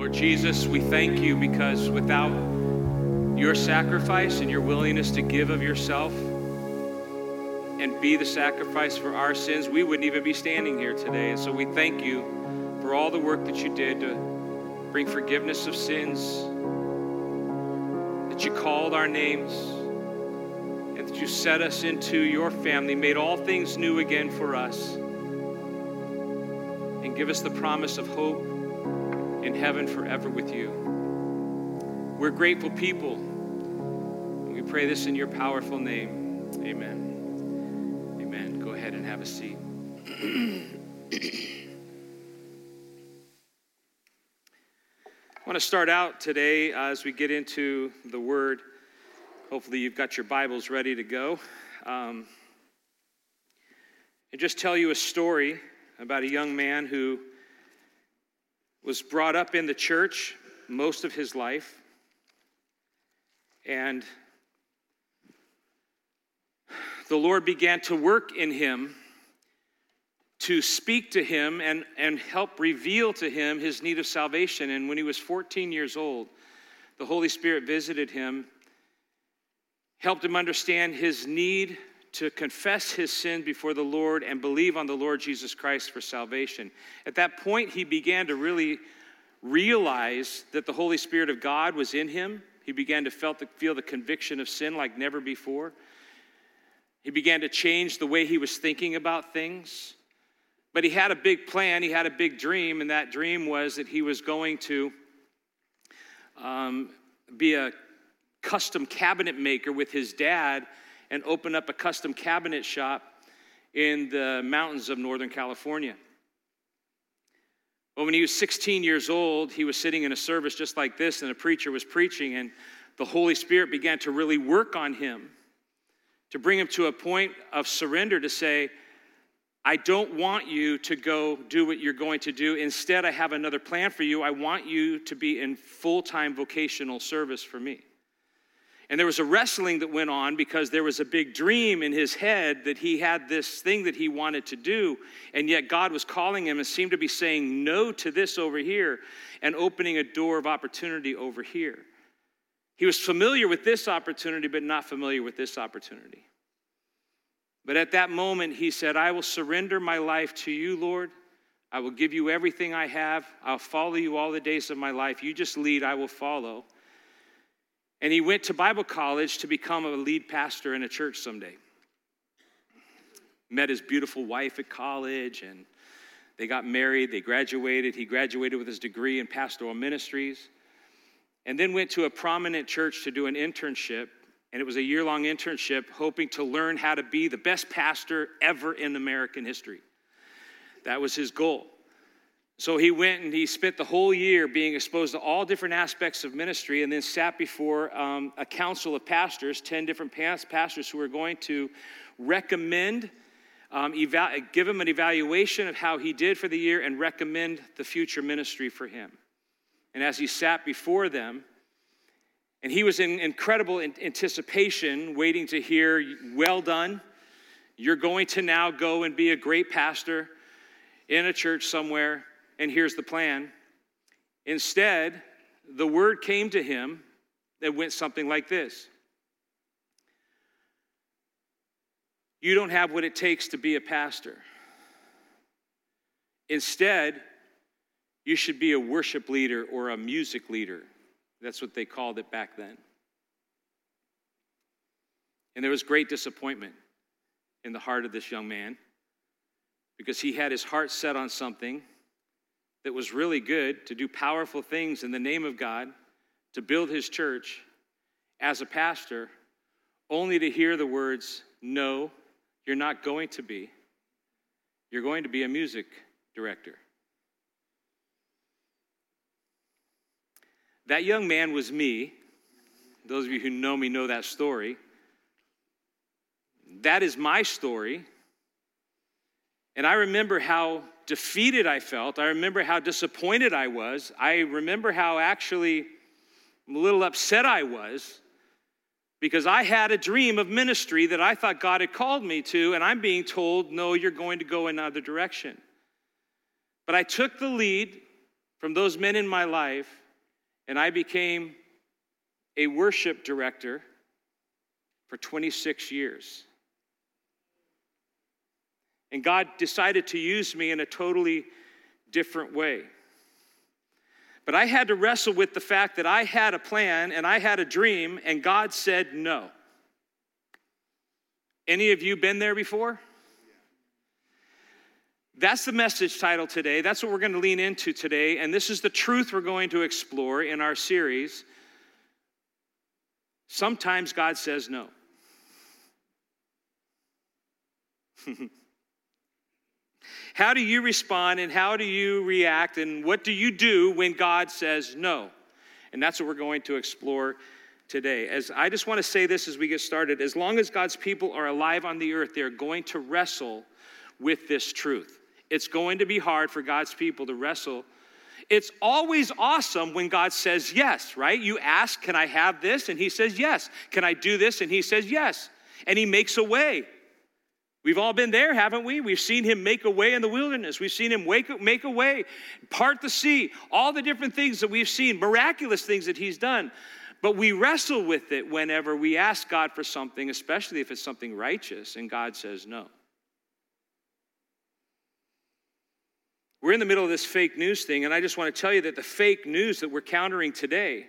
Lord Jesus, we thank you because without your sacrifice and your willingness to give of yourself and be the sacrifice for our sins, we wouldn't even be standing here today. And so we thank you for all the work that you did to bring forgiveness of sins, that you called our names, and that you set us into your family, made all things new again for us, and give us the promise of hope in heaven forever with you. We're grateful people. We pray this in your powerful name. Amen. Amen. Go ahead and have a seat. I want to start out today uh, as we get into the Word. Hopefully, you've got your Bibles ready to go. Um, and just tell you a story about a young man who was brought up in the church most of his life. And the Lord began to work in him to speak to him and, and help reveal to him his need of salvation. And when he was 14 years old, the Holy Spirit visited him, helped him understand his need to confess his sin before the Lord and believe on the Lord Jesus Christ for salvation. At that point, he began to really realize that the Holy Spirit of God was in him. He began to felt the, feel the conviction of sin like never before. He began to change the way he was thinking about things. But he had a big plan, he had a big dream, and that dream was that he was going to um, be a custom cabinet maker with his dad and open up a custom cabinet shop in the mountains of Northern California. Well, when he was 16 years old, he was sitting in a service just like this, and a preacher was preaching, and the Holy Spirit began to really work on him to bring him to a point of surrender to say, I don't want you to go do what you're going to do. Instead, I have another plan for you. I want you to be in full time vocational service for me. And there was a wrestling that went on because there was a big dream in his head that he had this thing that he wanted to do. And yet God was calling him and seemed to be saying no to this over here and opening a door of opportunity over here. He was familiar with this opportunity, but not familiar with this opportunity. But at that moment, he said, I will surrender my life to you, Lord. I will give you everything I have. I'll follow you all the days of my life. You just lead, I will follow. And he went to Bible college to become a lead pastor in a church someday. Met his beautiful wife at college, and they got married. They graduated. He graduated with his degree in pastoral ministries, and then went to a prominent church to do an internship and it was a year long internship hoping to learn how to be the best pastor ever in American history. That was his goal. So he went and he spent the whole year being exposed to all different aspects of ministry and then sat before um, a council of pastors, 10 different pastors who were going to recommend, um, eva- give him an evaluation of how he did for the year and recommend the future ministry for him. And as he sat before them, and he was in incredible anticipation, waiting to hear, Well done. You're going to now go and be a great pastor in a church somewhere, and here's the plan. Instead, the word came to him that went something like this You don't have what it takes to be a pastor. Instead, you should be a worship leader or a music leader. That's what they called it back then. And there was great disappointment in the heart of this young man because he had his heart set on something that was really good to do powerful things in the name of God, to build his church as a pastor, only to hear the words, No, you're not going to be. You're going to be a music director. That young man was me. Those of you who know me know that story. That is my story. And I remember how defeated I felt. I remember how disappointed I was. I remember how actually a little upset I was because I had a dream of ministry that I thought God had called me to, and I'm being told, no, you're going to go another direction. But I took the lead from those men in my life, and I became a worship director for 26 years. And God decided to use me in a totally different way. But I had to wrestle with the fact that I had a plan and I had a dream, and God said no. Any of you been there before? That's the message title today. That's what we're going to lean into today. And this is the truth we're going to explore in our series. Sometimes God says no. how do you respond and how do you react and what do you do when God says no? And that's what we're going to explore today. As I just want to say this as we get started, as long as God's people are alive on the earth, they're going to wrestle with this truth. It's going to be hard for God's people to wrestle. It's always awesome when God says yes, right? You ask, Can I have this? And He says yes. Can I do this? And He says yes. And He makes a way. We've all been there, haven't we? We've seen him make a way in the wilderness. We've seen him wake, make a way, part the sea, all the different things that we've seen, miraculous things that he's done. But we wrestle with it whenever we ask God for something, especially if it's something righteous, and God says no. We're in the middle of this fake news thing, and I just want to tell you that the fake news that we're countering today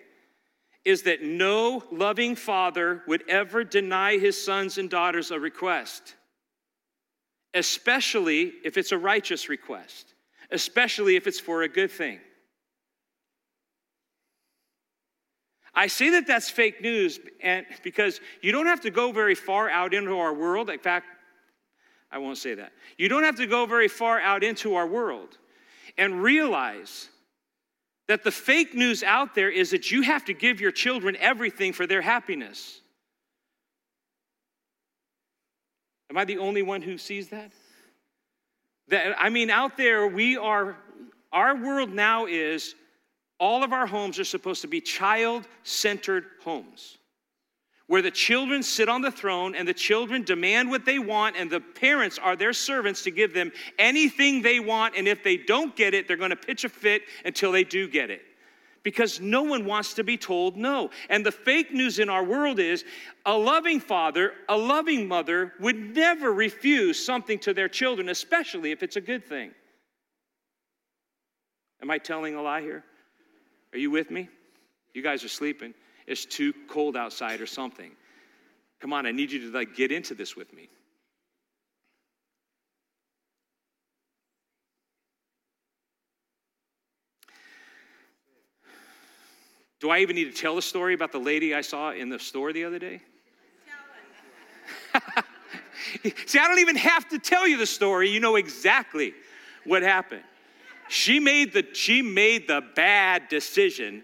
is that no loving father would ever deny his sons and daughters a request, especially if it's a righteous request, especially if it's for a good thing. I say that that's fake news and because you don't have to go very far out into our world. In fact, I won't say that. You don't have to go very far out into our world and realize that the fake news out there is that you have to give your children everything for their happiness. Am I the only one who sees that? That I mean, out there, we are, our world now is all of our homes are supposed to be child centered homes where the children sit on the throne and the children demand what they want, and the parents are their servants to give them anything they want. And if they don't get it, they're going to pitch a fit until they do get it. Because no one wants to be told no. And the fake news in our world is a loving father, a loving mother would never refuse something to their children, especially if it's a good thing. Am I telling a lie here? Are you with me? You guys are sleeping it's too cold outside or something. Come on, I need you to like get into this with me. Do I even need to tell the story about the lady I saw in the store the other day? See, I don't even have to tell you the story. You know exactly what happened. She made the, she made the bad decision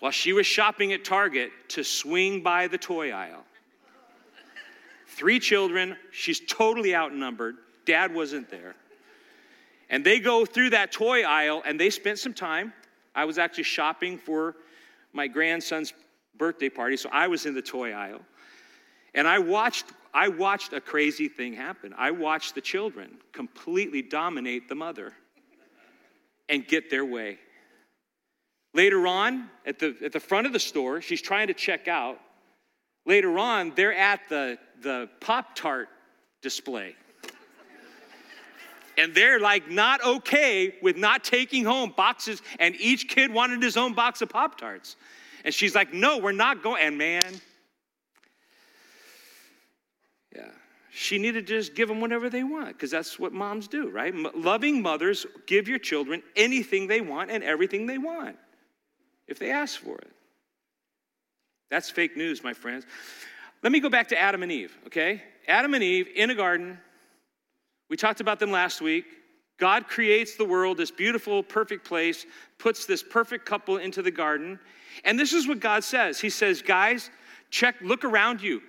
while she was shopping at Target to swing by the toy aisle. Three children, she's totally outnumbered. Dad wasn't there. And they go through that toy aisle and they spent some time. I was actually shopping for my grandson's birthday party, so I was in the toy aisle. And I watched I watched a crazy thing happen. I watched the children completely dominate the mother and get their way. Later on, at the, at the front of the store, she's trying to check out. Later on, they're at the, the Pop Tart display. And they're like not okay with not taking home boxes, and each kid wanted his own box of Pop Tarts. And she's like, no, we're not going. And man, yeah, she needed to just give them whatever they want because that's what moms do, right? M- loving mothers give your children anything they want and everything they want if they ask for it. That's fake news, my friends. Let me go back to Adam and Eve, okay? Adam and Eve in a garden. We talked about them last week. God creates the world, this beautiful, perfect place, puts this perfect couple into the garden. And this is what God says He says, guys, check, look around you.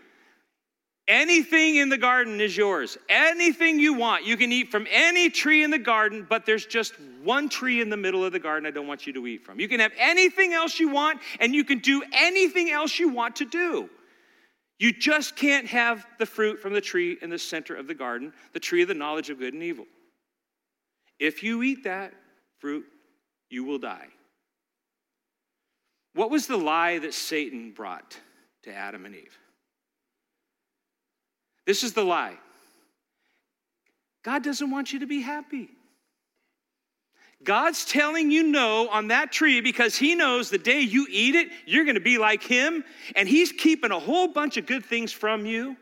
Anything in the garden is yours. Anything you want. You can eat from any tree in the garden, but there's just one tree in the middle of the garden I don't want you to eat from. You can have anything else you want, and you can do anything else you want to do. You just can't have the fruit from the tree in the center of the garden, the tree of the knowledge of good and evil. If you eat that fruit, you will die. What was the lie that Satan brought to Adam and Eve? This is the lie God doesn't want you to be happy. God's telling you no on that tree because He knows the day you eat it, you're going to be like Him, and He's keeping a whole bunch of good things from you.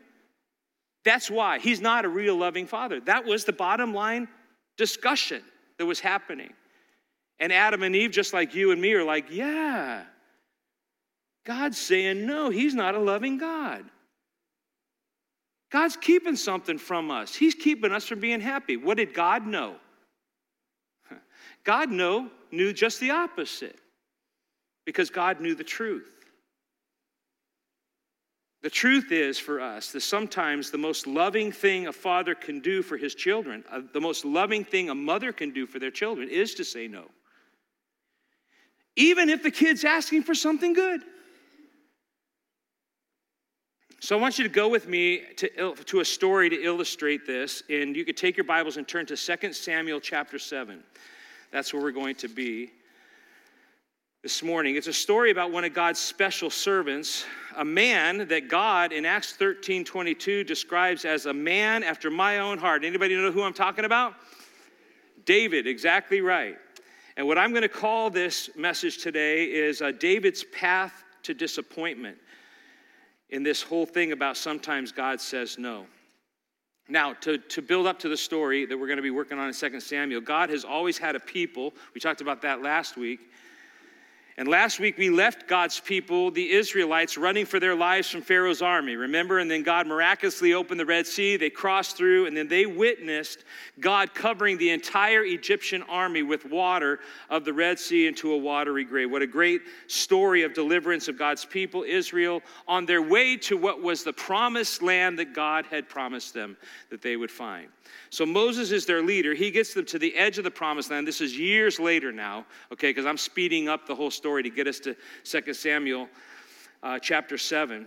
That's why He's not a real loving Father. That was the bottom line discussion that was happening. And Adam and Eve, just like you and me, are like, yeah. God's saying no, He's not a loving God. God's keeping something from us. He's keeping us from being happy. What did God know? God know, knew just the opposite because God knew the truth. The truth is for us that sometimes the most loving thing a father can do for his children, uh, the most loving thing a mother can do for their children, is to say no. Even if the kid's asking for something good. So I want you to go with me to, to a story to illustrate this, and you could take your Bibles and turn to 2 Samuel chapter 7. That's where we're going to be this morning. It's a story about one of God's special servants, a man that God in Acts 13 22 describes as a man after my own heart. Anybody know who I'm talking about? David, exactly right. And what I'm going to call this message today is uh, David's path to disappointment in this whole thing about sometimes God says no. Now, to, to build up to the story that we're going to be working on in 2 Samuel, God has always had a people. We talked about that last week and last week we left God's people, the Israelites, running for their lives from Pharaoh's army. Remember? And then God miraculously opened the Red Sea. They crossed through, and then they witnessed God covering the entire Egyptian army with water of the Red Sea into a watery grave. What a great story of deliverance of God's people, Israel, on their way to what was the promised land that God had promised them that they would find. So Moses is their leader. He gets them to the edge of the promised land. This is years later now, okay, because I'm speeding up the whole story to get us to 2 Samuel uh, chapter 7.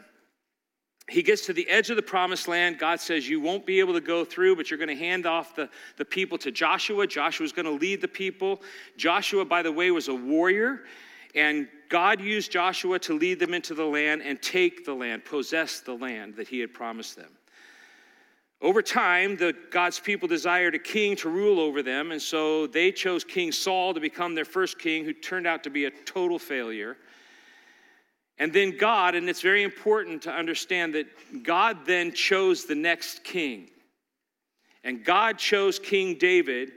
He gets to the edge of the promised land. God says, You won't be able to go through, but you're going to hand off the, the people to Joshua. Joshua's going to lead the people. Joshua, by the way, was a warrior. And God used Joshua to lead them into the land and take the land, possess the land that he had promised them. Over time, the God's people desired a king to rule over them, and so they chose King Saul to become their first king, who turned out to be a total failure. And then God, and it's very important to understand that God then chose the next king. And God chose King David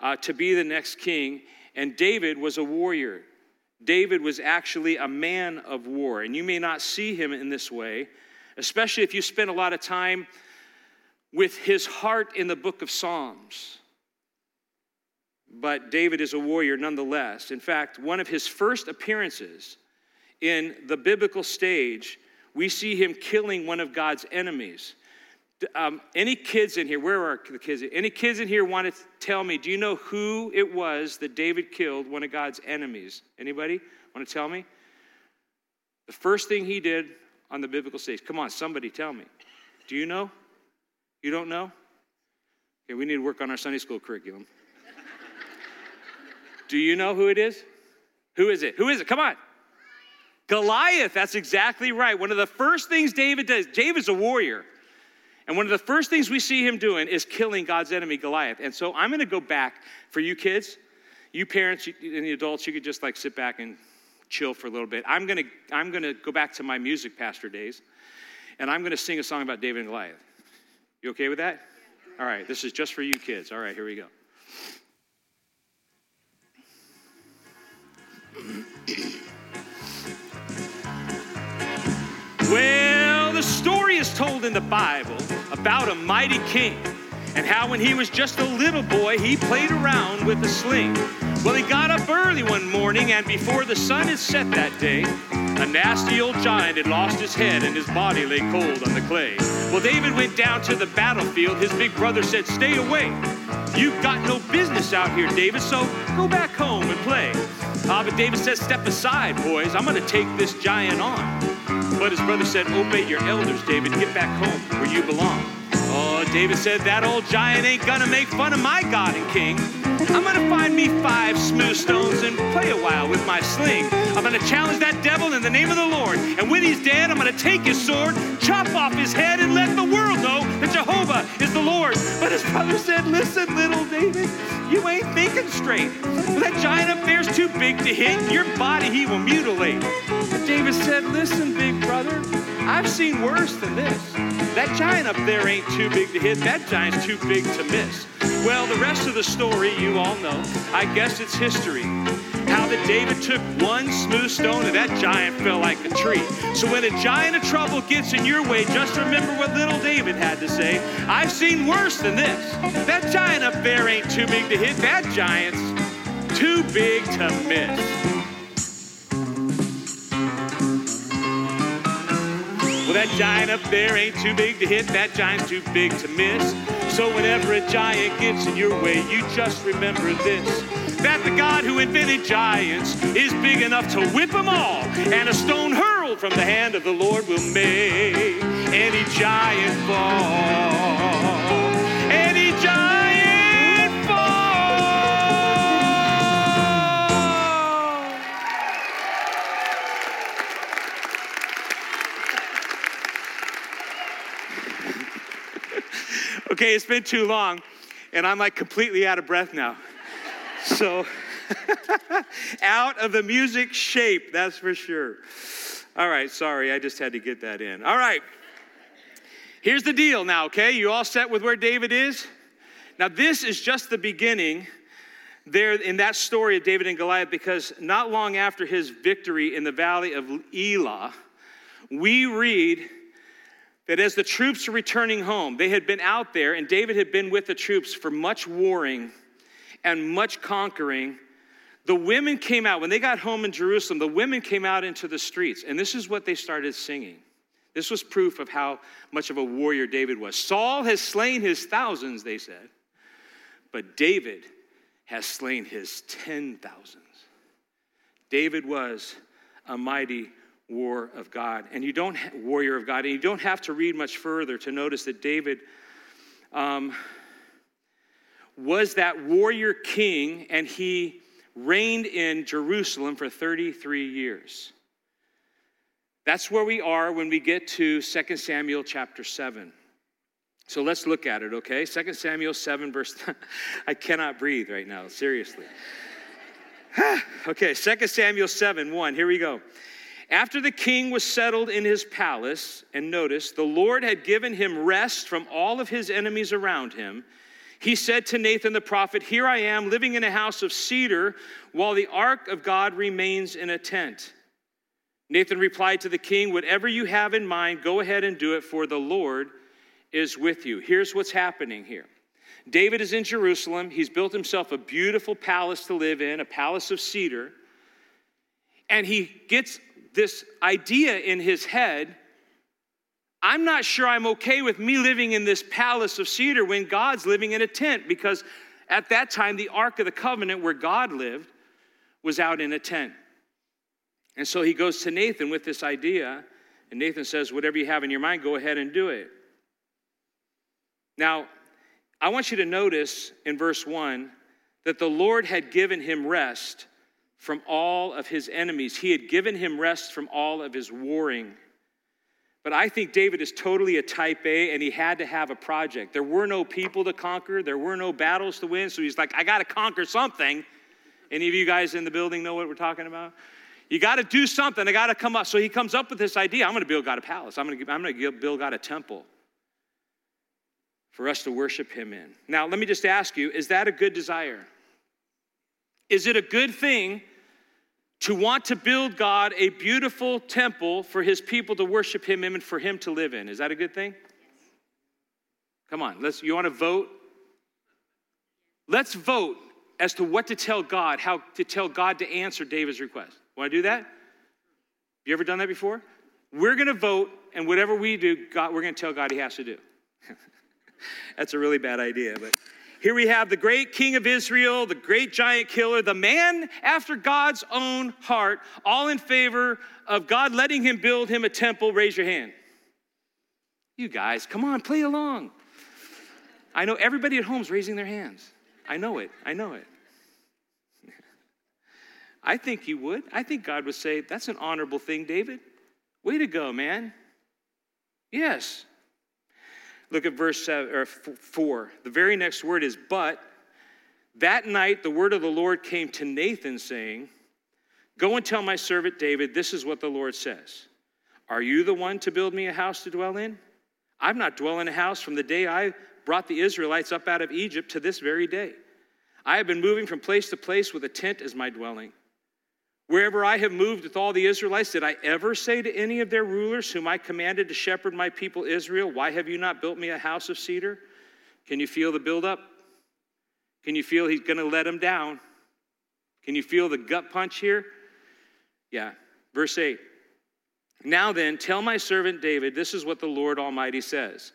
uh, to be the next king, and David was a warrior. David was actually a man of war, and you may not see him in this way, especially if you spend a lot of time with his heart in the book of Psalms. But David is a warrior nonetheless. In fact, one of his first appearances in the biblical stage, we see him killing one of God's enemies. Um, any kids in here, where are the kids? Any kids in here want to tell me, do you know who it was that David killed, one of God's enemies? Anybody want to tell me? The first thing he did on the biblical stage. Come on, somebody tell me. Do you know? You don't know? Okay, we need to work on our Sunday school curriculum. Do you know who it is? Who is it? Who is it? Come on. Goliath, that's exactly right. One of the first things David does, David's a warrior. And one of the first things we see him doing is killing God's enemy, Goliath. And so I'm going to go back for you kids, you parents, and the adults, you could just like sit back and chill for a little bit. I'm going to, I'm going to go back to my music pastor days, and I'm going to sing a song about David and Goliath. You okay with that? All right, this is just for you kids. All right, here we go. well, the story is told in the Bible about a mighty king and how when he was just a little boy, he played around with a sling. Well, he got up early one morning, and before the sun had set that day, a nasty old giant had lost his head and his body lay cold on the clay. Well, David went down to the battlefield. His big brother said, Stay away. You've got no business out here, David, so go back home and play. Ah, but David said, Step aside, boys. I'm going to take this giant on. But his brother said, Obey your elders, David. Get back home where you belong. David said, That old giant ain't gonna make fun of my God and King. I'm gonna find me five smooth stones and play a while with my sling. I'm gonna challenge that devil in the name of the Lord. And when he's dead, I'm gonna take his sword, chop off his head, and let the world know that Jehovah is the Lord. But his brother said, Listen, little David, you ain't thinking straight. That giant up there's too big to hit. Your body he will mutilate. But David said, Listen, big brother, I've seen worse than this. That giant up there ain't too big to hit. That giant's too big to miss. Well, the rest of the story you all know. I guess it's history. How that David took one smooth stone and that giant fell like a tree. So when a giant of trouble gets in your way, just remember what little David had to say. I've seen worse than this. That giant up there ain't too big to hit. That giant's too big to miss. That giant up there ain't too big to hit. That giant's too big to miss. So whenever a giant gets in your way, you just remember this that the God who invented giants is big enough to whip them all, and a stone hurled from the hand of the Lord will make any giant fall. Okay, it's been too long, and I'm like completely out of breath now. So, out of the music shape, that's for sure. All right, sorry, I just had to get that in. All right, here's the deal now, okay? You all set with where David is? Now, this is just the beginning there in that story of David and Goliath because not long after his victory in the valley of Elah, we read that as the troops were returning home, they had been out there and David had been with the troops for much warring and much conquering, the women came out. When they got home in Jerusalem, the women came out into the streets, and this is what they started singing. This was proof of how much of a warrior David was. Saul has slain his thousands, they said, but David has slain his ten thousands. David was a mighty war of God, and you don't warrior of God, and you don't have to read much further to notice that David um, was that warrior king, and he reigned in Jerusalem for 33 years. That's where we are when we get to 2 Samuel chapter 7. So let's look at it, okay? 2 Samuel 7, verse. I cannot breathe right now, seriously. okay, 2 Samuel 7, 1. Here we go. After the king was settled in his palace, and notice, the Lord had given him rest from all of his enemies around him he said to Nathan the prophet, Here I am living in a house of cedar while the ark of God remains in a tent. Nathan replied to the king, Whatever you have in mind, go ahead and do it, for the Lord is with you. Here's what's happening here David is in Jerusalem. He's built himself a beautiful palace to live in, a palace of cedar. And he gets this idea in his head I'm not sure I'm okay with me living in this palace of cedar when God's living in a tent because at that time, the Ark of the Covenant, where God lived, was out in a tent. And so he goes to Nathan with this idea, and Nathan says, Whatever you have in your mind, go ahead and do it. Now, I want you to notice in verse 1 that the Lord had given him rest from all of his enemies. He had given him rest from all of his warring. But I think David is totally a type A and he had to have a project. There were no people to conquer, there were no battles to win. So he's like, I got to conquer something. Any of you guys in the building know what we're talking about? You got to do something. I got to come up. So he comes up with this idea I'm going to build God a palace, I'm going to, build God a temple for us to worship him in. Now, let me just ask you is that a good desire? Is it a good thing to want to build God a beautiful temple for his people to worship him in and for him to live in. Is that a good thing? Come on, let's you want to vote? Let's vote as to what to tell God, how to tell God to answer David's request. Want to do that? Have you ever done that before? We're going to vote, and whatever we do, God, we're going to tell God He has to do. That's a really bad idea, but here we have the great king of Israel, the great giant killer, the man after God's own heart, all in favor of God letting him build him a temple. Raise your hand. You guys, come on, play along. I know everybody at home's raising their hands. I know it. I know it. I think he would. I think God would say, That's an honorable thing, David. Way to go, man. Yes. Look at verse seven, or 4. The very next word is, But that night the word of the Lord came to Nathan, saying, Go and tell my servant David, this is what the Lord says. Are you the one to build me a house to dwell in? I've not dwelt in a house from the day I brought the Israelites up out of Egypt to this very day. I have been moving from place to place with a tent as my dwelling. Wherever I have moved with all the Israelites, did I ever say to any of their rulers, whom I commanded to shepherd my people Israel, Why have you not built me a house of cedar? Can you feel the buildup? Can you feel he's going to let them down? Can you feel the gut punch here? Yeah. Verse 8. Now then, tell my servant David, this is what the Lord Almighty says.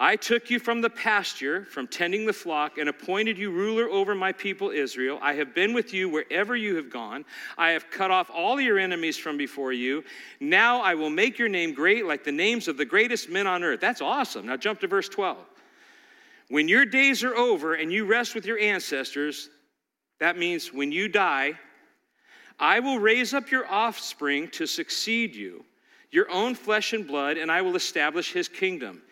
I took you from the pasture, from tending the flock, and appointed you ruler over my people Israel. I have been with you wherever you have gone. I have cut off all your enemies from before you. Now I will make your name great like the names of the greatest men on earth. That's awesome. Now jump to verse 12. When your days are over and you rest with your ancestors, that means when you die, I will raise up your offspring to succeed you, your own flesh and blood, and I will establish his kingdom.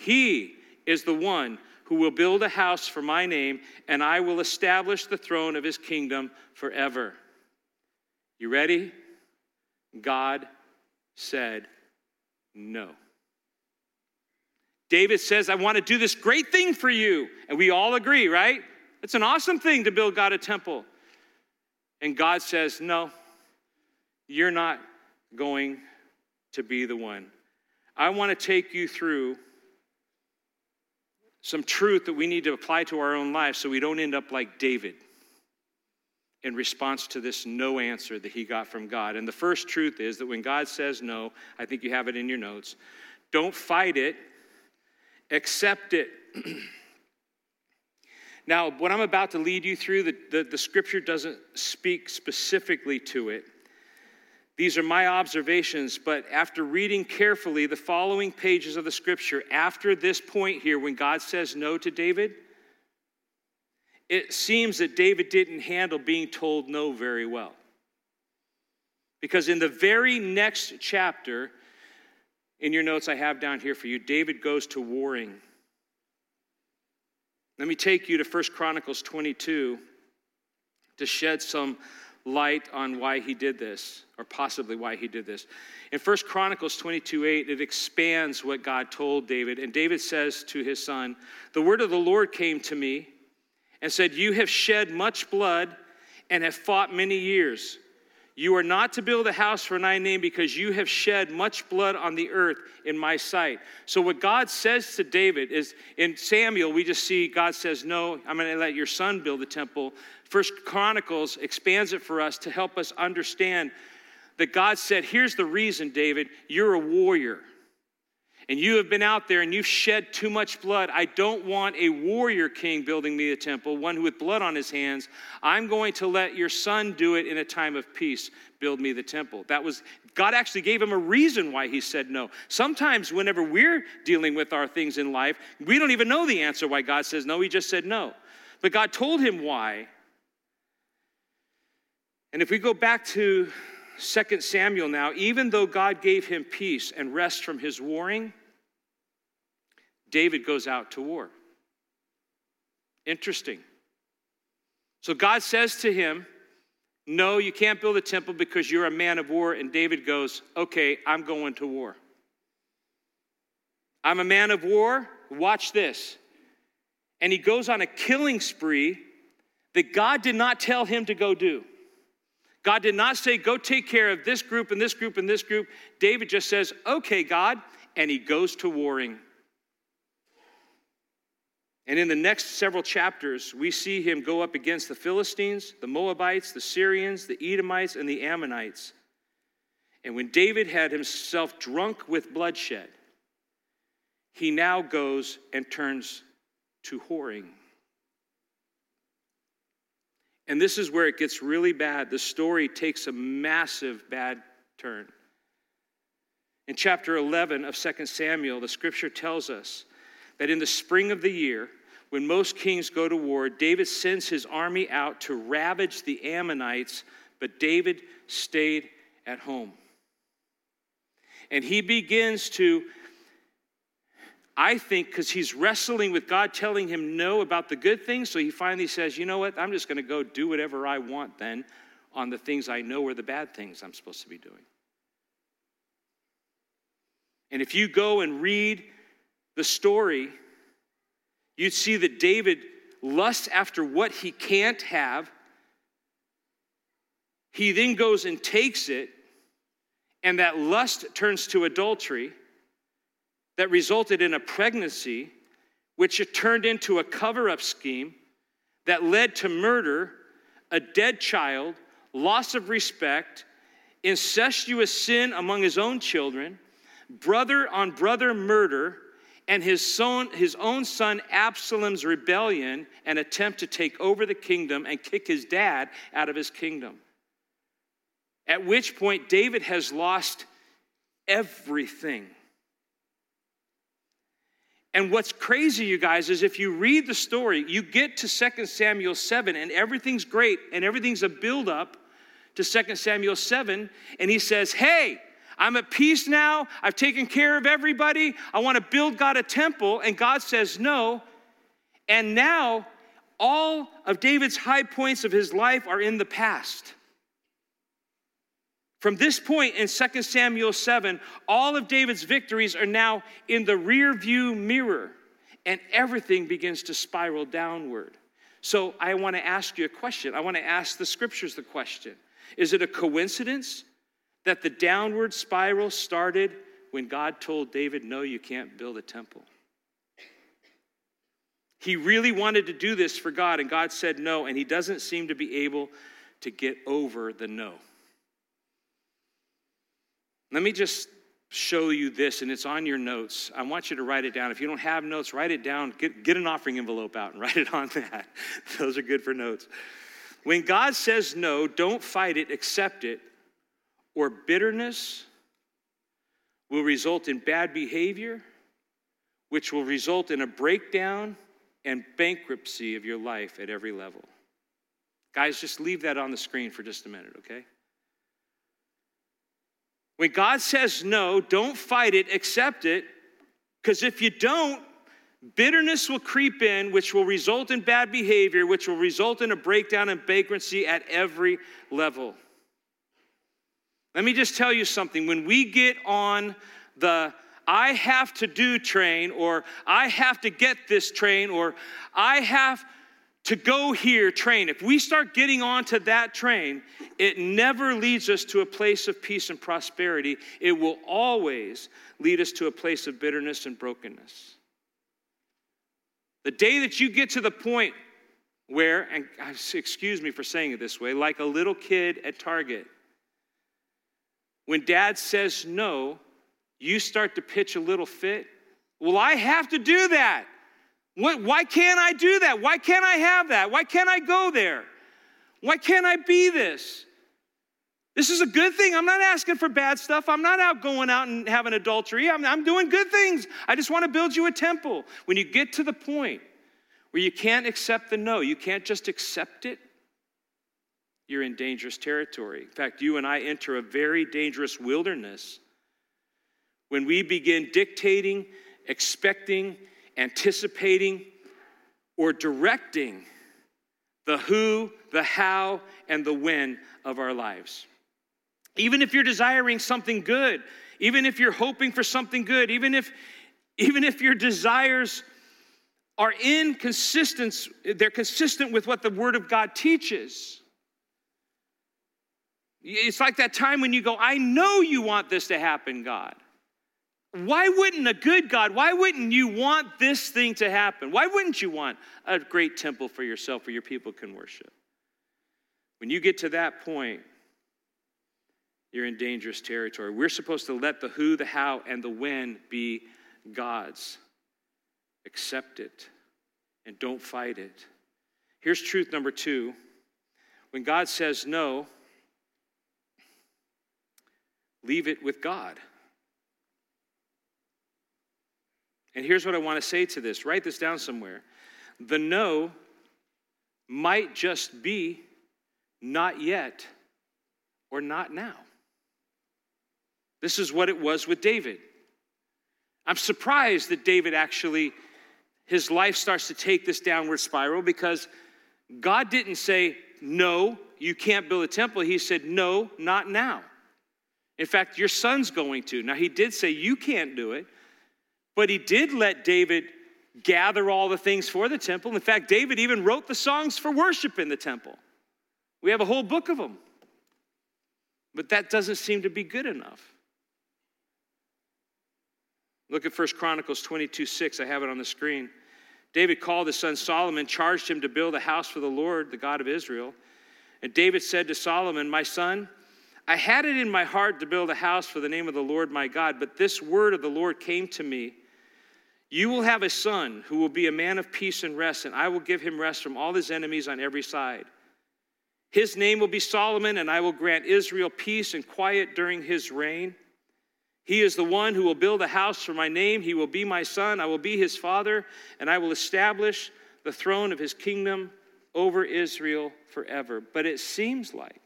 He is the one who will build a house for my name, and I will establish the throne of his kingdom forever. You ready? God said no. David says, I want to do this great thing for you. And we all agree, right? It's an awesome thing to build God a temple. And God says, No, you're not going to be the one. I want to take you through some truth that we need to apply to our own lives so we don't end up like David in response to this no answer that he got from God. And the first truth is that when God says no, I think you have it in your notes, don't fight it, accept it. now, what I'm about to lead you through, the, the, the scripture doesn't speak specifically to it. These are my observations, but after reading carefully the following pages of the scripture, after this point here, when God says no to David, it seems that David didn't handle being told no very well. Because in the very next chapter, in your notes I have down here for you, David goes to warring. Let me take you to 1 Chronicles 22 to shed some light on why he did this, or possibly why he did this. In 1 Chronicles 22 8, it expands what God told David. And David says to his son, The word of the Lord came to me and said, You have shed much blood and have fought many years. You are not to build a house for my name because you have shed much blood on the earth in my sight. So, what God says to David is in Samuel, we just see God says, No, I'm going to let your son build the temple. First Chronicles expands it for us to help us understand that God said, Here's the reason, David, you're a warrior and you have been out there and you've shed too much blood. I don't want a warrior king building me a temple, one with blood on his hands. I'm going to let your son do it in a time of peace, build me the temple. That was, God actually gave him a reason why he said no. Sometimes, whenever we're dealing with our things in life, we don't even know the answer why God says no. He just said no. But God told him why. And if we go back to 2 Samuel now, even though God gave him peace and rest from his warring, David goes out to war. Interesting. So God says to him, No, you can't build a temple because you're a man of war. And David goes, Okay, I'm going to war. I'm a man of war. Watch this. And he goes on a killing spree that God did not tell him to go do. God did not say, Go take care of this group and this group and this group. David just says, Okay, God. And he goes to warring. And in the next several chapters, we see him go up against the Philistines, the Moabites, the Syrians, the Edomites, and the Ammonites. And when David had himself drunk with bloodshed, he now goes and turns to whoring. And this is where it gets really bad. The story takes a massive bad turn. In chapter 11 of 2 Samuel, the scripture tells us that in the spring of the year, when most kings go to war, David sends his army out to ravage the Ammonites, but David stayed at home. And he begins to, I think, because he's wrestling with God telling him no about the good things, so he finally says, You know what? I'm just going to go do whatever I want then on the things I know are the bad things I'm supposed to be doing. And if you go and read the story, you'd see that David lusts after what he can't have. He then goes and takes it, and that lust turns to adultery that resulted in a pregnancy, which turned into a cover up scheme that led to murder, a dead child, loss of respect, incestuous sin among his own children, brother on brother murder and his, son, his own son Absalom's rebellion and attempt to take over the kingdom and kick his dad out of his kingdom. At which point, David has lost everything. And what's crazy, you guys, is if you read the story, you get to 2 Samuel 7, and everything's great, and everything's a buildup to 2 Samuel 7, and he says, Hey, I'm at peace now. I've taken care of everybody. I want to build God a temple. And God says no. And now all of David's high points of his life are in the past. From this point in 2 Samuel 7, all of David's victories are now in the rear view mirror, and everything begins to spiral downward. So I want to ask you a question. I want to ask the scriptures the question Is it a coincidence that the downward spiral started when God told David, No, you can't build a temple. He really wanted to do this for God, and God said no, and he doesn't seem to be able to get over the no. Let me just show you this, and it's on your notes. I want you to write it down. If you don't have notes, write it down. Get, get an offering envelope out and write it on that. Those are good for notes. When God says no, don't fight it, accept it, or bitterness will result in bad behavior, which will result in a breakdown and bankruptcy of your life at every level. Guys, just leave that on the screen for just a minute, okay? When God says no, don't fight it, accept it, because if you don't, bitterness will creep in, which will result in bad behavior, which will result in a breakdown and bankruptcy at every level. Let me just tell you something. When we get on the I have to do train, or I have to get this train, or I have to go here train, if we start getting onto that train, it never leads us to a place of peace and prosperity. It will always lead us to a place of bitterness and brokenness. The day that you get to the point where, and uh, excuse me for saying it this way, like a little kid at Target, when dad says no, you start to pitch a little fit. Well, I have to do that. Why can't I do that? Why can't I have that? Why can't I go there? Why can't I be this? This is a good thing. I'm not asking for bad stuff. I'm not out going out and having adultery. I'm, I'm doing good things. I just want to build you a temple. When you get to the point where you can't accept the no, you can't just accept it, you're in dangerous territory. In fact, you and I enter a very dangerous wilderness when we begin dictating, expecting, anticipating, or directing the who, the how, and the when of our lives. Even if you're desiring something good, even if you're hoping for something good, even if even if your desires are inconsistent, they're consistent with what the Word of God teaches. It's like that time when you go, I know you want this to happen, God. Why wouldn't a good God, why wouldn't you want this thing to happen? Why wouldn't you want a great temple for yourself where your people can worship? When you get to that point, you're in dangerous territory. We're supposed to let the who, the how, and the when be God's. Accept it and don't fight it. Here's truth number two when God says no, Leave it with God. And here's what I want to say to this write this down somewhere. The no might just be not yet or not now. This is what it was with David. I'm surprised that David actually, his life starts to take this downward spiral because God didn't say, No, you can't build a temple. He said, No, not now. In fact, your son's going to. Now, he did say, You can't do it, but he did let David gather all the things for the temple. In fact, David even wrote the songs for worship in the temple. We have a whole book of them. But that doesn't seem to be good enough. Look at 1 Chronicles 22 6. I have it on the screen. David called his son Solomon, charged him to build a house for the Lord, the God of Israel. And David said to Solomon, My son, I had it in my heart to build a house for the name of the Lord my God, but this word of the Lord came to me. You will have a son who will be a man of peace and rest, and I will give him rest from all his enemies on every side. His name will be Solomon, and I will grant Israel peace and quiet during his reign. He is the one who will build a house for my name. He will be my son. I will be his father, and I will establish the throne of his kingdom over Israel forever. But it seems like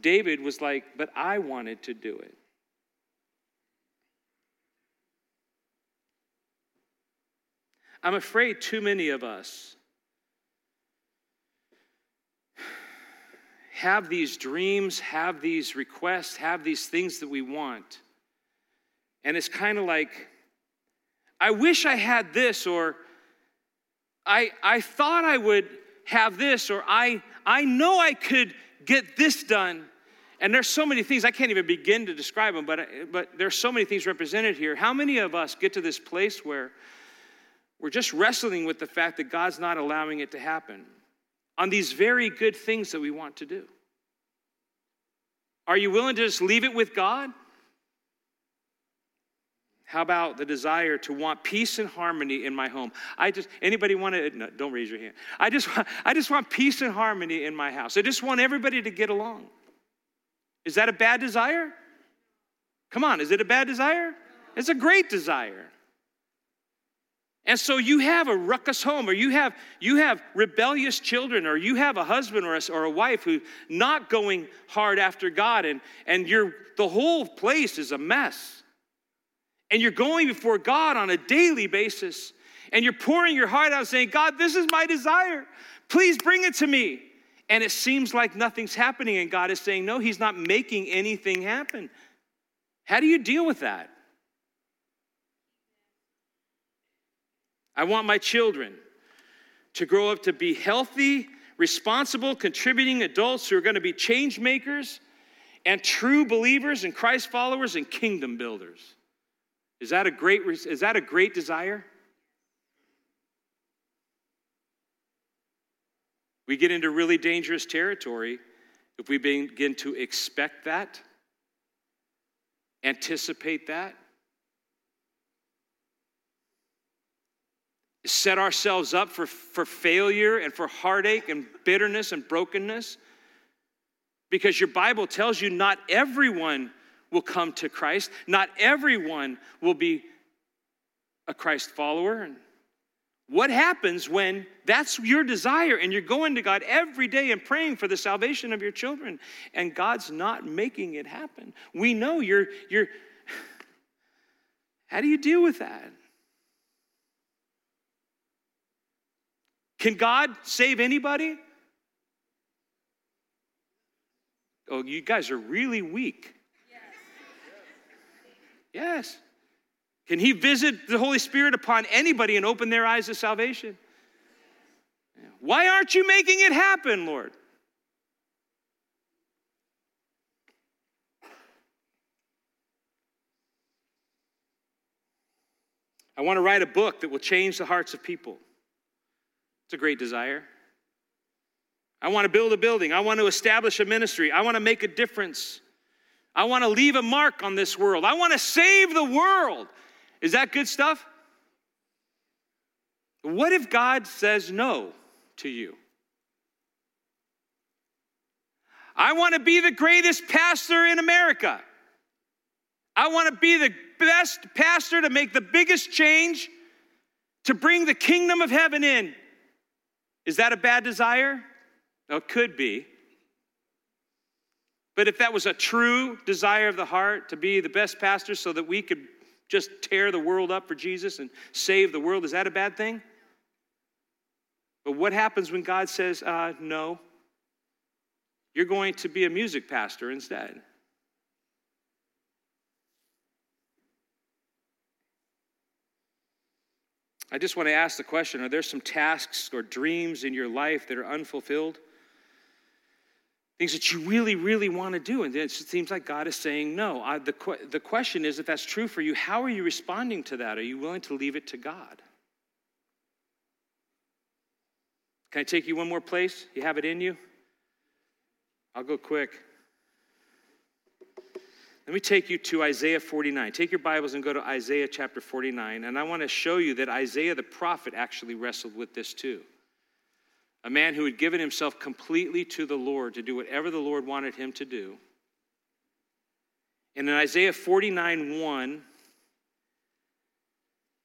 David was like, But I wanted to do it. I'm afraid too many of us have these dreams, have these requests, have these things that we want. And it's kind of like, I wish I had this, or I, I thought I would have this, or I, I know I could get this done. And there's so many things, I can't even begin to describe them, but, but there's so many things represented here. How many of us get to this place where we're just wrestling with the fact that God's not allowing it to happen? on these very good things that we want to do? Are you willing to just leave it with God? How about the desire to want peace and harmony in my home? I just anybody want to no, don't raise your hand. I just I just want peace and harmony in my house. I just want everybody to get along. Is that a bad desire? Come on, is it a bad desire? It's a great desire. And so you have a ruckus home, or you have, you have rebellious children, or you have a husband or a, or a wife who's not going hard after God, and, and you're, the whole place is a mess. And you're going before God on a daily basis, and you're pouring your heart out saying, God, this is my desire. Please bring it to me. And it seems like nothing's happening, and God is saying, No, He's not making anything happen. How do you deal with that? I want my children to grow up to be healthy, responsible, contributing adults who are going to be change makers and true believers and Christ followers and kingdom builders. Is that a great, is that a great desire? We get into really dangerous territory if we begin to expect that, anticipate that, set ourselves up for, for failure and for heartache and bitterness and brokenness? Because your Bible tells you not everyone will come to Christ, not everyone will be a Christ follower. And what happens when that's your desire and you're going to God every day and praying for the salvation of your children and God's not making it happen? We know you're, you're, how do you deal with that? Can God save anybody? Oh, you guys are really weak. Yes. Can He visit the Holy Spirit upon anybody and open their eyes to salvation? Why aren't you making it happen, Lord? I want to write a book that will change the hearts of people. It's a great desire. I want to build a building. I want to establish a ministry. I want to make a difference. I want to leave a mark on this world. I want to save the world. Is that good stuff? What if God says no to you? I want to be the greatest pastor in America. I want to be the best pastor to make the biggest change to bring the kingdom of heaven in. Is that a bad desire? It could be. But if that was a true desire of the heart to be the best pastor so that we could just tear the world up for Jesus and save the world, is that a bad thing? But what happens when God says, uh, no, you're going to be a music pastor instead? I just want to ask the question Are there some tasks or dreams in your life that are unfulfilled? Things that you really, really want to do, and it seems like God is saying no. I, the, the question is if that's true for you, how are you responding to that? Are you willing to leave it to God? Can I take you one more place? You have it in you? I'll go quick. Let me take you to Isaiah 49. Take your Bibles and go to Isaiah chapter 49. And I want to show you that Isaiah the prophet actually wrestled with this too. A man who had given himself completely to the Lord to do whatever the Lord wanted him to do. And in Isaiah 49 1,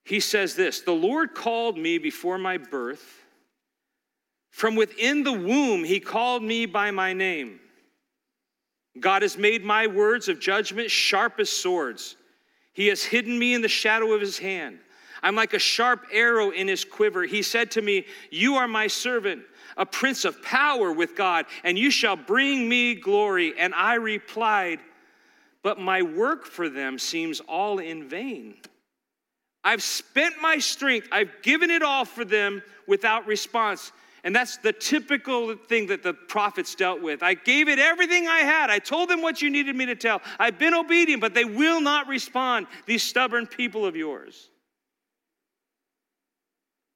he says this The Lord called me before my birth. From within the womb, he called me by my name. God has made my words of judgment sharp as swords. He has hidden me in the shadow of his hand. I'm like a sharp arrow in his quiver. He said to me, You are my servant, a prince of power with God, and you shall bring me glory. And I replied, But my work for them seems all in vain. I've spent my strength, I've given it all for them without response. And that's the typical thing that the prophets dealt with. I gave it everything I had. I told them what you needed me to tell. I've been obedient, but they will not respond, these stubborn people of yours.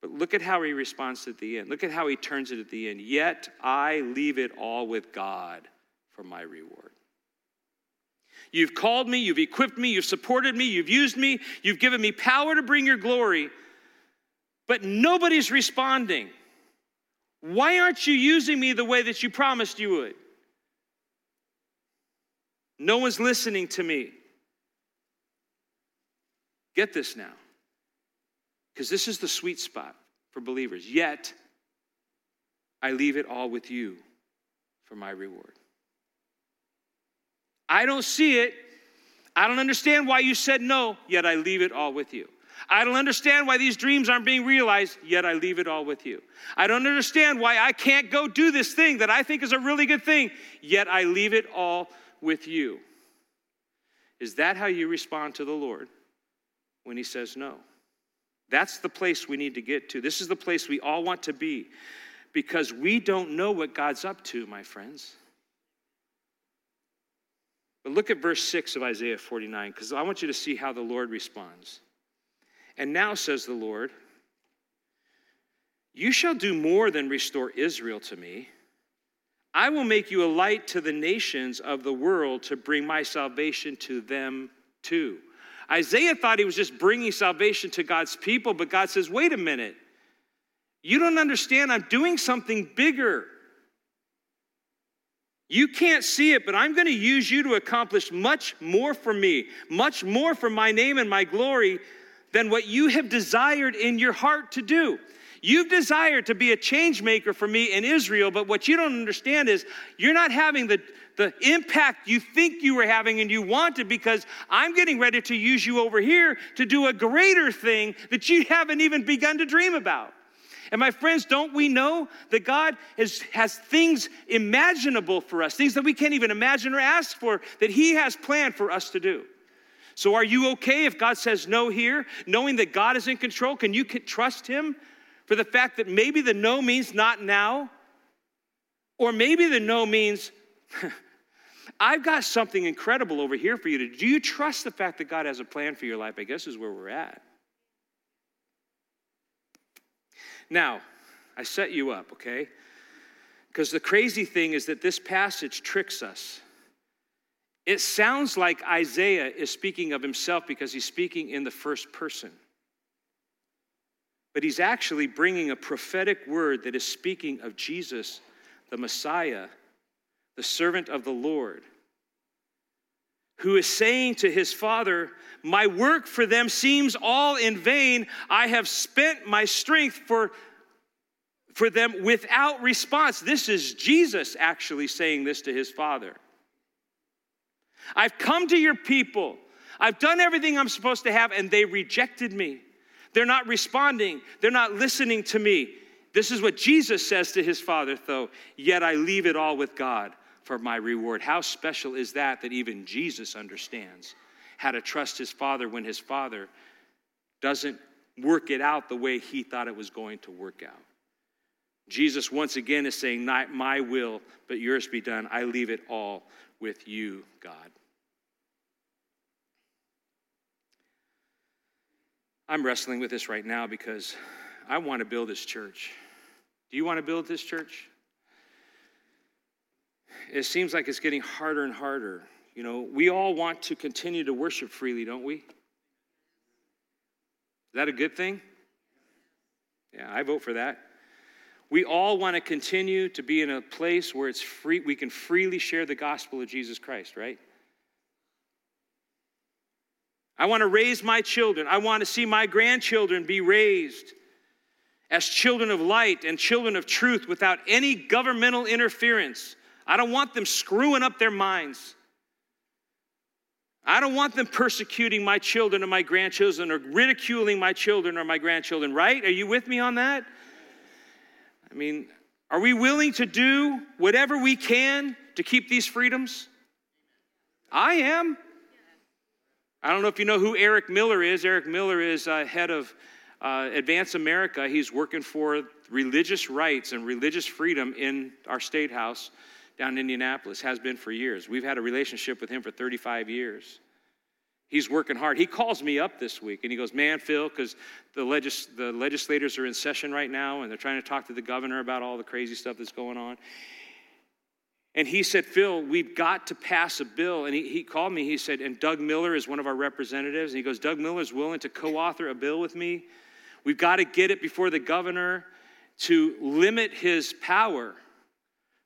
But look at how he responds at the end. Look at how he turns it at the end. Yet I leave it all with God for my reward. You've called me, you've equipped me, you've supported me, you've used me, you've given me power to bring your glory, but nobody's responding. Why aren't you using me the way that you promised you would? No one's listening to me. Get this now, because this is the sweet spot for believers. Yet, I leave it all with you for my reward. I don't see it. I don't understand why you said no, yet I leave it all with you. I don't understand why these dreams aren't being realized, yet I leave it all with you. I don't understand why I can't go do this thing that I think is a really good thing, yet I leave it all with you. Is that how you respond to the Lord when He says no? That's the place we need to get to. This is the place we all want to be because we don't know what God's up to, my friends. But look at verse 6 of Isaiah 49 because I want you to see how the Lord responds. And now, says the Lord, you shall do more than restore Israel to me. I will make you a light to the nations of the world to bring my salvation to them too. Isaiah thought he was just bringing salvation to God's people, but God says, wait a minute. You don't understand. I'm doing something bigger. You can't see it, but I'm going to use you to accomplish much more for me, much more for my name and my glory than what you have desired in your heart to do. You've desired to be a change maker for me in Israel, but what you don't understand is you're not having the, the impact you think you were having and you wanted because I'm getting ready to use you over here to do a greater thing that you haven't even begun to dream about. And my friends, don't we know that God has, has things imaginable for us, things that we can't even imagine or ask for, that He has planned for us to do? So, are you okay if God says no here, knowing that God is in control? Can you trust Him for the fact that maybe the no means not now? Or maybe the no means, I've got something incredible over here for you to do. you trust the fact that God has a plan for your life? I guess is where we're at. Now, I set you up, okay? Because the crazy thing is that this passage tricks us. It sounds like Isaiah is speaking of himself because he's speaking in the first person. But he's actually bringing a prophetic word that is speaking of Jesus, the Messiah, the servant of the Lord, who is saying to his father, My work for them seems all in vain. I have spent my strength for, for them without response. This is Jesus actually saying this to his father. I've come to your people. I've done everything I'm supposed to have, and they rejected me. They're not responding, they're not listening to me. This is what Jesus says to his father, though, yet I leave it all with God for my reward. How special is that that even Jesus understands how to trust his father when his father doesn't work it out the way he thought it was going to work out. Jesus once again is saying, Not my will, but yours be done. I leave it all with you, God. I'm wrestling with this right now because I want to build this church. Do you want to build this church? It seems like it's getting harder and harder. You know, we all want to continue to worship freely, don't we? Is that a good thing? Yeah, I vote for that. We all want to continue to be in a place where it's free, we can freely share the gospel of Jesus Christ, right? I want to raise my children. I want to see my grandchildren be raised as children of light and children of truth without any governmental interference. I don't want them screwing up their minds. I don't want them persecuting my children or my grandchildren or ridiculing my children or my grandchildren, right? Are you with me on that? I mean, are we willing to do whatever we can to keep these freedoms? I am. I don't know if you know who Eric Miller is. Eric Miller is uh, head of uh, Advance America. He's working for religious rights and religious freedom in our state house down in Indianapolis, has been for years. We've had a relationship with him for 35 years. He's working hard. He calls me up this week and he goes, Man, Phil, because the, legis- the legislators are in session right now and they're trying to talk to the governor about all the crazy stuff that's going on. And he said, Phil, we've got to pass a bill. And he, he called me, he said, and Doug Miller is one of our representatives. And he goes, Doug Miller is willing to co author a bill with me. We've got to get it before the governor to limit his power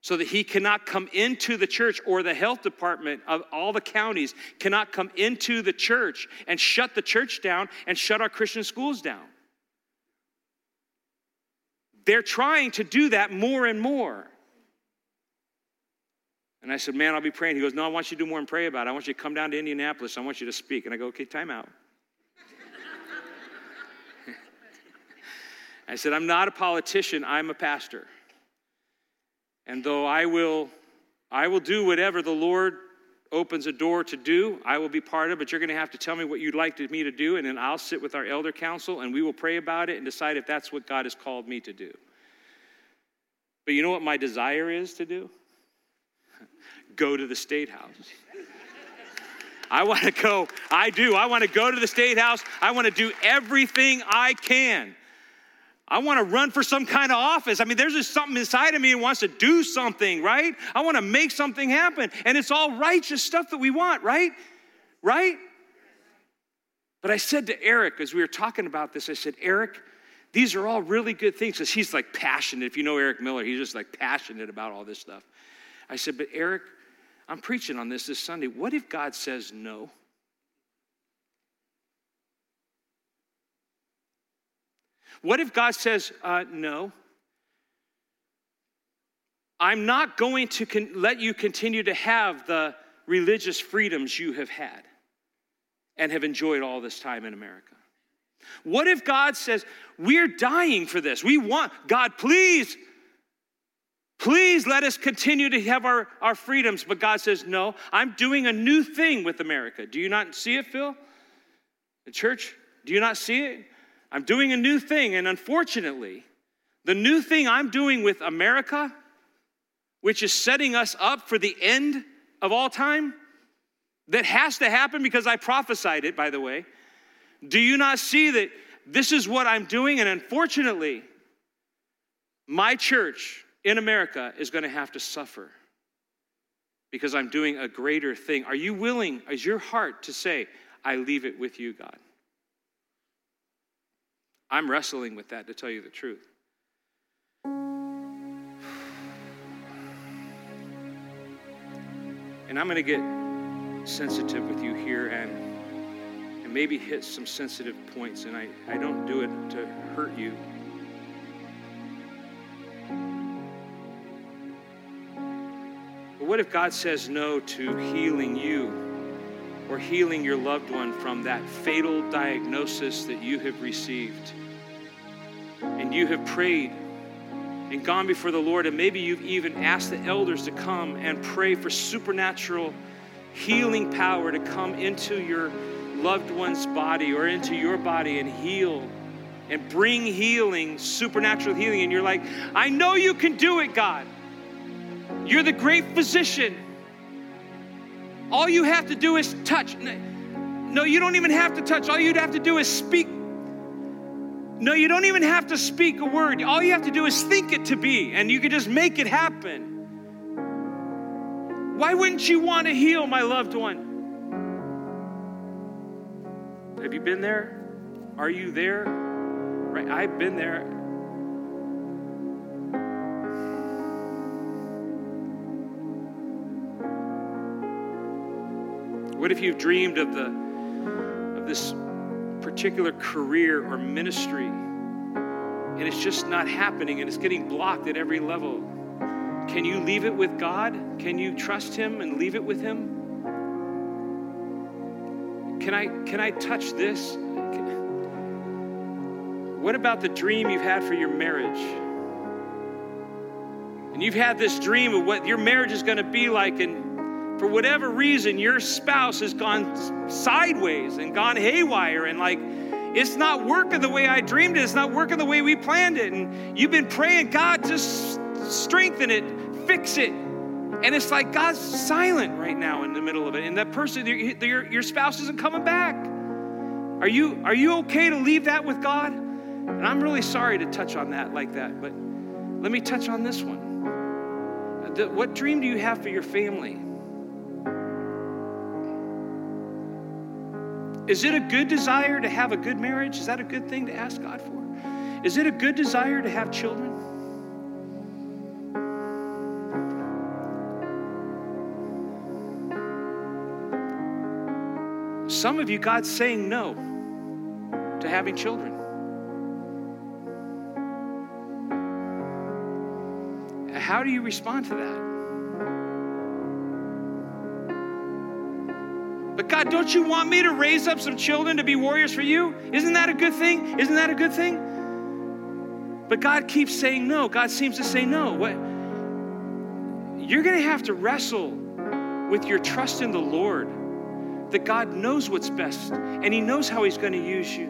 so that he cannot come into the church or the health department of all the counties cannot come into the church and shut the church down and shut our Christian schools down. They're trying to do that more and more. And I said, Man, I'll be praying. He goes, No, I want you to do more and pray about it. I want you to come down to Indianapolis. I want you to speak. And I go, Okay, time out. I said, I'm not a politician, I'm a pastor. And though I will, I will do whatever the Lord opens a door to do, I will be part of it, but you're going to have to tell me what you'd like me to do, and then I'll sit with our elder council and we will pray about it and decide if that's what God has called me to do. But you know what my desire is to do? go to the state house. I want to go, I do. I want to go to the state house. I want to do everything I can. I want to run for some kind of office. I mean, there's just something inside of me that wants to do something, right? I want to make something happen. And it's all righteous stuff that we want, right? Right? But I said to Eric, as we were talking about this, I said, Eric, these are all really good things because he's like passionate. If you know Eric Miller, he's just like passionate about all this stuff. I said, but Eric, I'm preaching on this this Sunday. What if God says no? What if God says, uh, no? I'm not going to con- let you continue to have the religious freedoms you have had and have enjoyed all this time in America. What if God says, We're dying for this? We want, God, please Please let us continue to have our, our freedoms. But God says, No, I'm doing a new thing with America. Do you not see it, Phil? The church, do you not see it? I'm doing a new thing. And unfortunately, the new thing I'm doing with America, which is setting us up for the end of all time, that has to happen because I prophesied it, by the way. Do you not see that this is what I'm doing? And unfortunately, my church, in America is going to have to suffer because I'm doing a greater thing. Are you willing, is your heart to say, I leave it with you, God? I'm wrestling with that, to tell you the truth. And I'm going to get sensitive with you here and, and maybe hit some sensitive points, and I, I don't do it to hurt you. But what if God says no to healing you or healing your loved one from that fatal diagnosis that you have received? And you have prayed and gone before the Lord, and maybe you've even asked the elders to come and pray for supernatural healing power to come into your loved one's body or into your body and heal and bring healing, supernatural healing. And you're like, I know you can do it, God. You're the great physician. All you have to do is touch. No, you don't even have to touch. All you'd have to do is speak no, you don't even have to speak a word. All you have to do is think it to be, and you can just make it happen. Why wouldn't you want to heal my loved one? Have you been there? Are you there? Right, I've been there. What if you've dreamed of the of this particular career or ministry and it's just not happening and it's getting blocked at every level, can you leave it with God? Can you trust Him and leave it with Him? Can I, can I touch this? What about the dream you've had for your marriage? And you've had this dream of what your marriage is going to be like, and for whatever reason, your spouse has gone sideways and gone haywire, and like it's not working the way I dreamed it, it's not working the way we planned it. And you've been praying, God, just strengthen it, fix it. And it's like God's silent right now in the middle of it. And that person, your, your spouse isn't coming back. Are you, are you okay to leave that with God? And I'm really sorry to touch on that like that, but let me touch on this one. Uh, what dream do you have for your family? Is it a good desire to have a good marriage? Is that a good thing to ask God for? Is it a good desire to have children? Some of you, God's saying no to having children. How do you respond to that? But God, don't you want me to raise up some children to be warriors for you? Isn't that a good thing? Isn't that a good thing? But God keeps saying no. God seems to say no. What? You're going to have to wrestle with your trust in the Lord that God knows what's best and He knows how He's going to use you.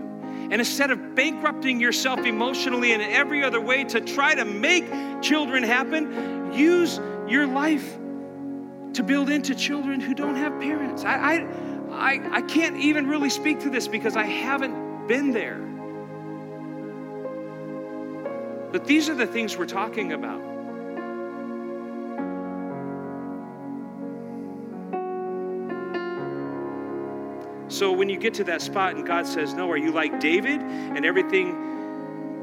And instead of bankrupting yourself emotionally and in every other way to try to make children happen, use your life to build into children who don't have parents. I, I, I, I can't even really speak to this because I haven't been there. But these are the things we're talking about. So when you get to that spot and God says no, are you like David and everything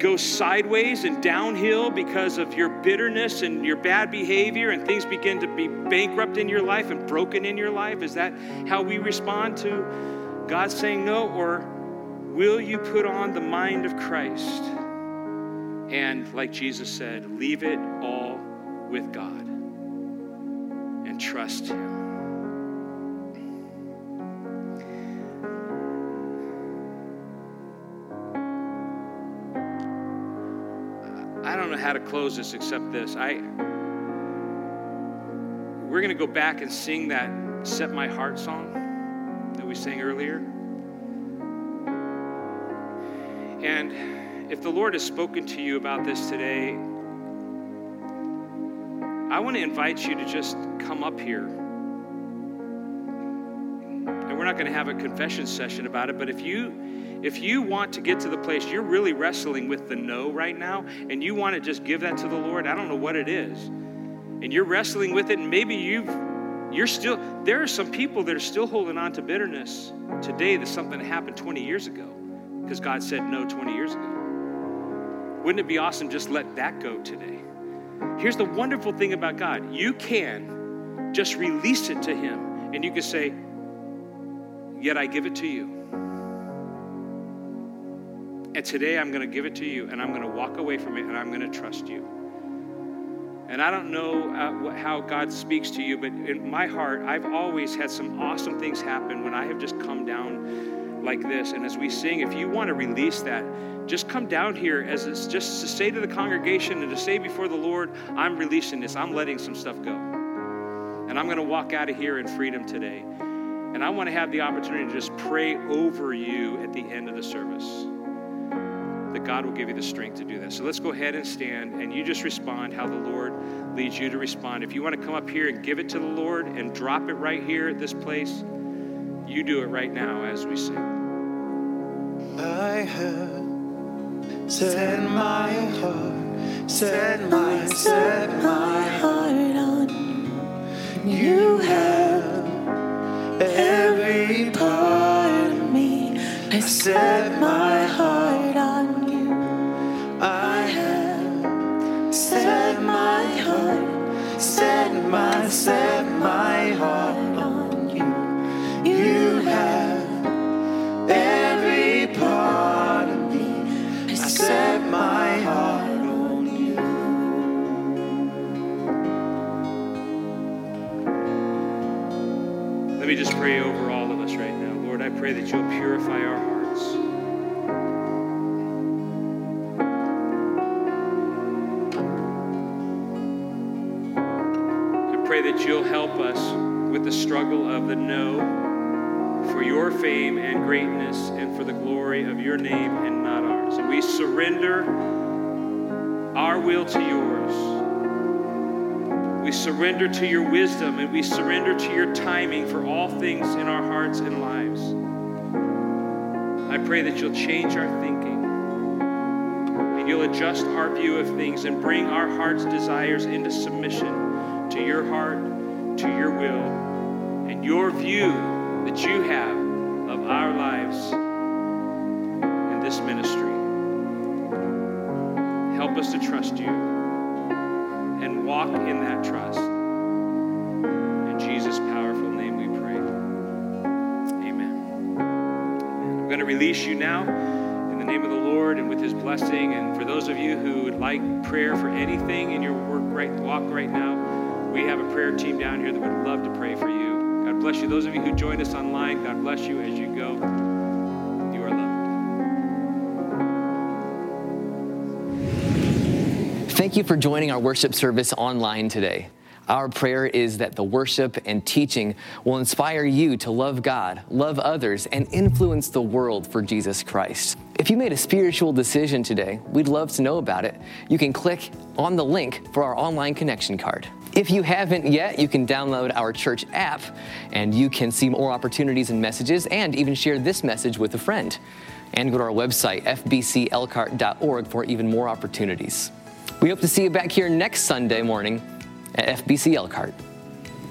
go sideways and downhill because of your bitterness and your bad behavior and things begin to be bankrupt in your life and broken in your life? Is that how we respond to God saying no? Or will you put on the mind of Christ and, like Jesus said, leave it all with God and trust Him? How to close this except this. I we're going to go back and sing that "Set My Heart" song that we sang earlier. And if the Lord has spoken to you about this today, I want to invite you to just come up here. And we're not going to have a confession session about it, but if you if you want to get to the place you're really wrestling with the no right now and you want to just give that to the Lord, I don't know what it is. And you're wrestling with it and maybe you've you're still there are some people that are still holding on to bitterness today that something happened 20 years ago because God said no 20 years ago. Wouldn't it be awesome just let that go today? Here's the wonderful thing about God. You can just release it to him and you can say, yet I give it to you. And today I'm going to give it to you and I'm going to walk away from it and I'm going to trust you. And I don't know uh, how God speaks to you, but in my heart, I've always had some awesome things happen when I have just come down like this. And as we sing, if you want to release that, just come down here as it's just to say to the congregation and to say before the Lord, I'm releasing this, I'm letting some stuff go. And I'm going to walk out of here in freedom today. And I want to have the opportunity to just pray over you at the end of the service that God will give you the strength to do that. So let's go ahead and stand and you just respond how the Lord leads you to respond. If you want to come up here and give it to the Lord and drop it right here at this place, you do it right now as we sing. I have set my heart, set my, set my heart on you. Have every part of me. I set my heart my, set my heart on you. You have every part of me. I set my heart on you. Let me just pray over all of us right now. Lord, I pray that you'll purify our hearts. That you'll help us with the struggle of the no for your fame and greatness and for the glory of your name and not ours. And we surrender our will to yours. We surrender to your wisdom and we surrender to your timing for all things in our hearts and lives. I pray that you'll change our thinking and you'll adjust our view of things and bring our heart's desires into submission to your heart, to your will, and your view that you have of our lives and this ministry. Help us to trust you and walk in that trust. In Jesus' powerful name we pray. Amen. Amen. I'm going to release you now in the name of the Lord and with his blessing. And for those of you who would like prayer for anything in your work right walk right now, we have a prayer team down here that would love to pray for you. God bless you. Those of you who joined us online, God bless you as you go. You are loved. Thank you for joining our worship service online today. Our prayer is that the worship and teaching will inspire you to love God, love others, and influence the world for Jesus Christ. If you made a spiritual decision today, we'd love to know about it. You can click on the link for our online connection card. If you haven't yet, you can download our church app and you can see more opportunities and messages and even share this message with a friend. And go to our website, fbcelkhart.org, for even more opportunities. We hope to see you back here next Sunday morning at FBC Elkhart.